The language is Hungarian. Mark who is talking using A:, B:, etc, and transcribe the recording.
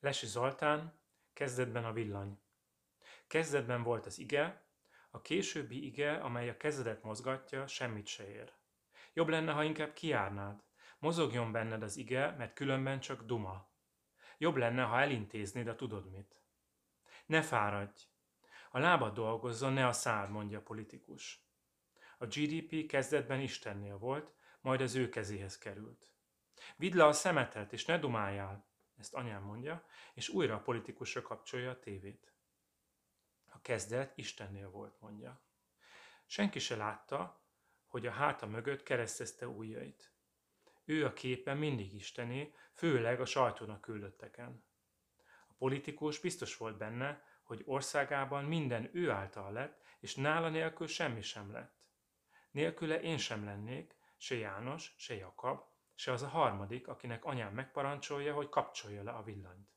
A: Lesi Zoltán, kezdetben a villany. Kezdetben volt az ige, a későbbi ige, amely a kezedet mozgatja, semmit se ér. Jobb lenne, ha inkább kiárnád. Mozogjon benned az ige, mert különben csak duma. Jobb lenne, ha elintéznéd a tudod mit. Ne fáradj! A lábad dolgozzon, ne a szád, mondja a politikus. A GDP kezdetben Istennél volt, majd az ő kezéhez került. Vidd le a szemetet, és ne dumáljál, ezt anyám mondja, és újra a politikusra kapcsolja a tévét. A kezdet Istennél volt, mondja. Senki se látta, hogy a háta mögött keresztezte ujjait. Ő a képen mindig Istené, főleg a sajtónak küldötteken. A politikus biztos volt benne, hogy országában minden ő által lett, és nála nélkül semmi sem lett. Nélküle én sem lennék, se János, se Jakab, se az a harmadik, akinek anyám megparancsolja, hogy kapcsolja le a villanyt.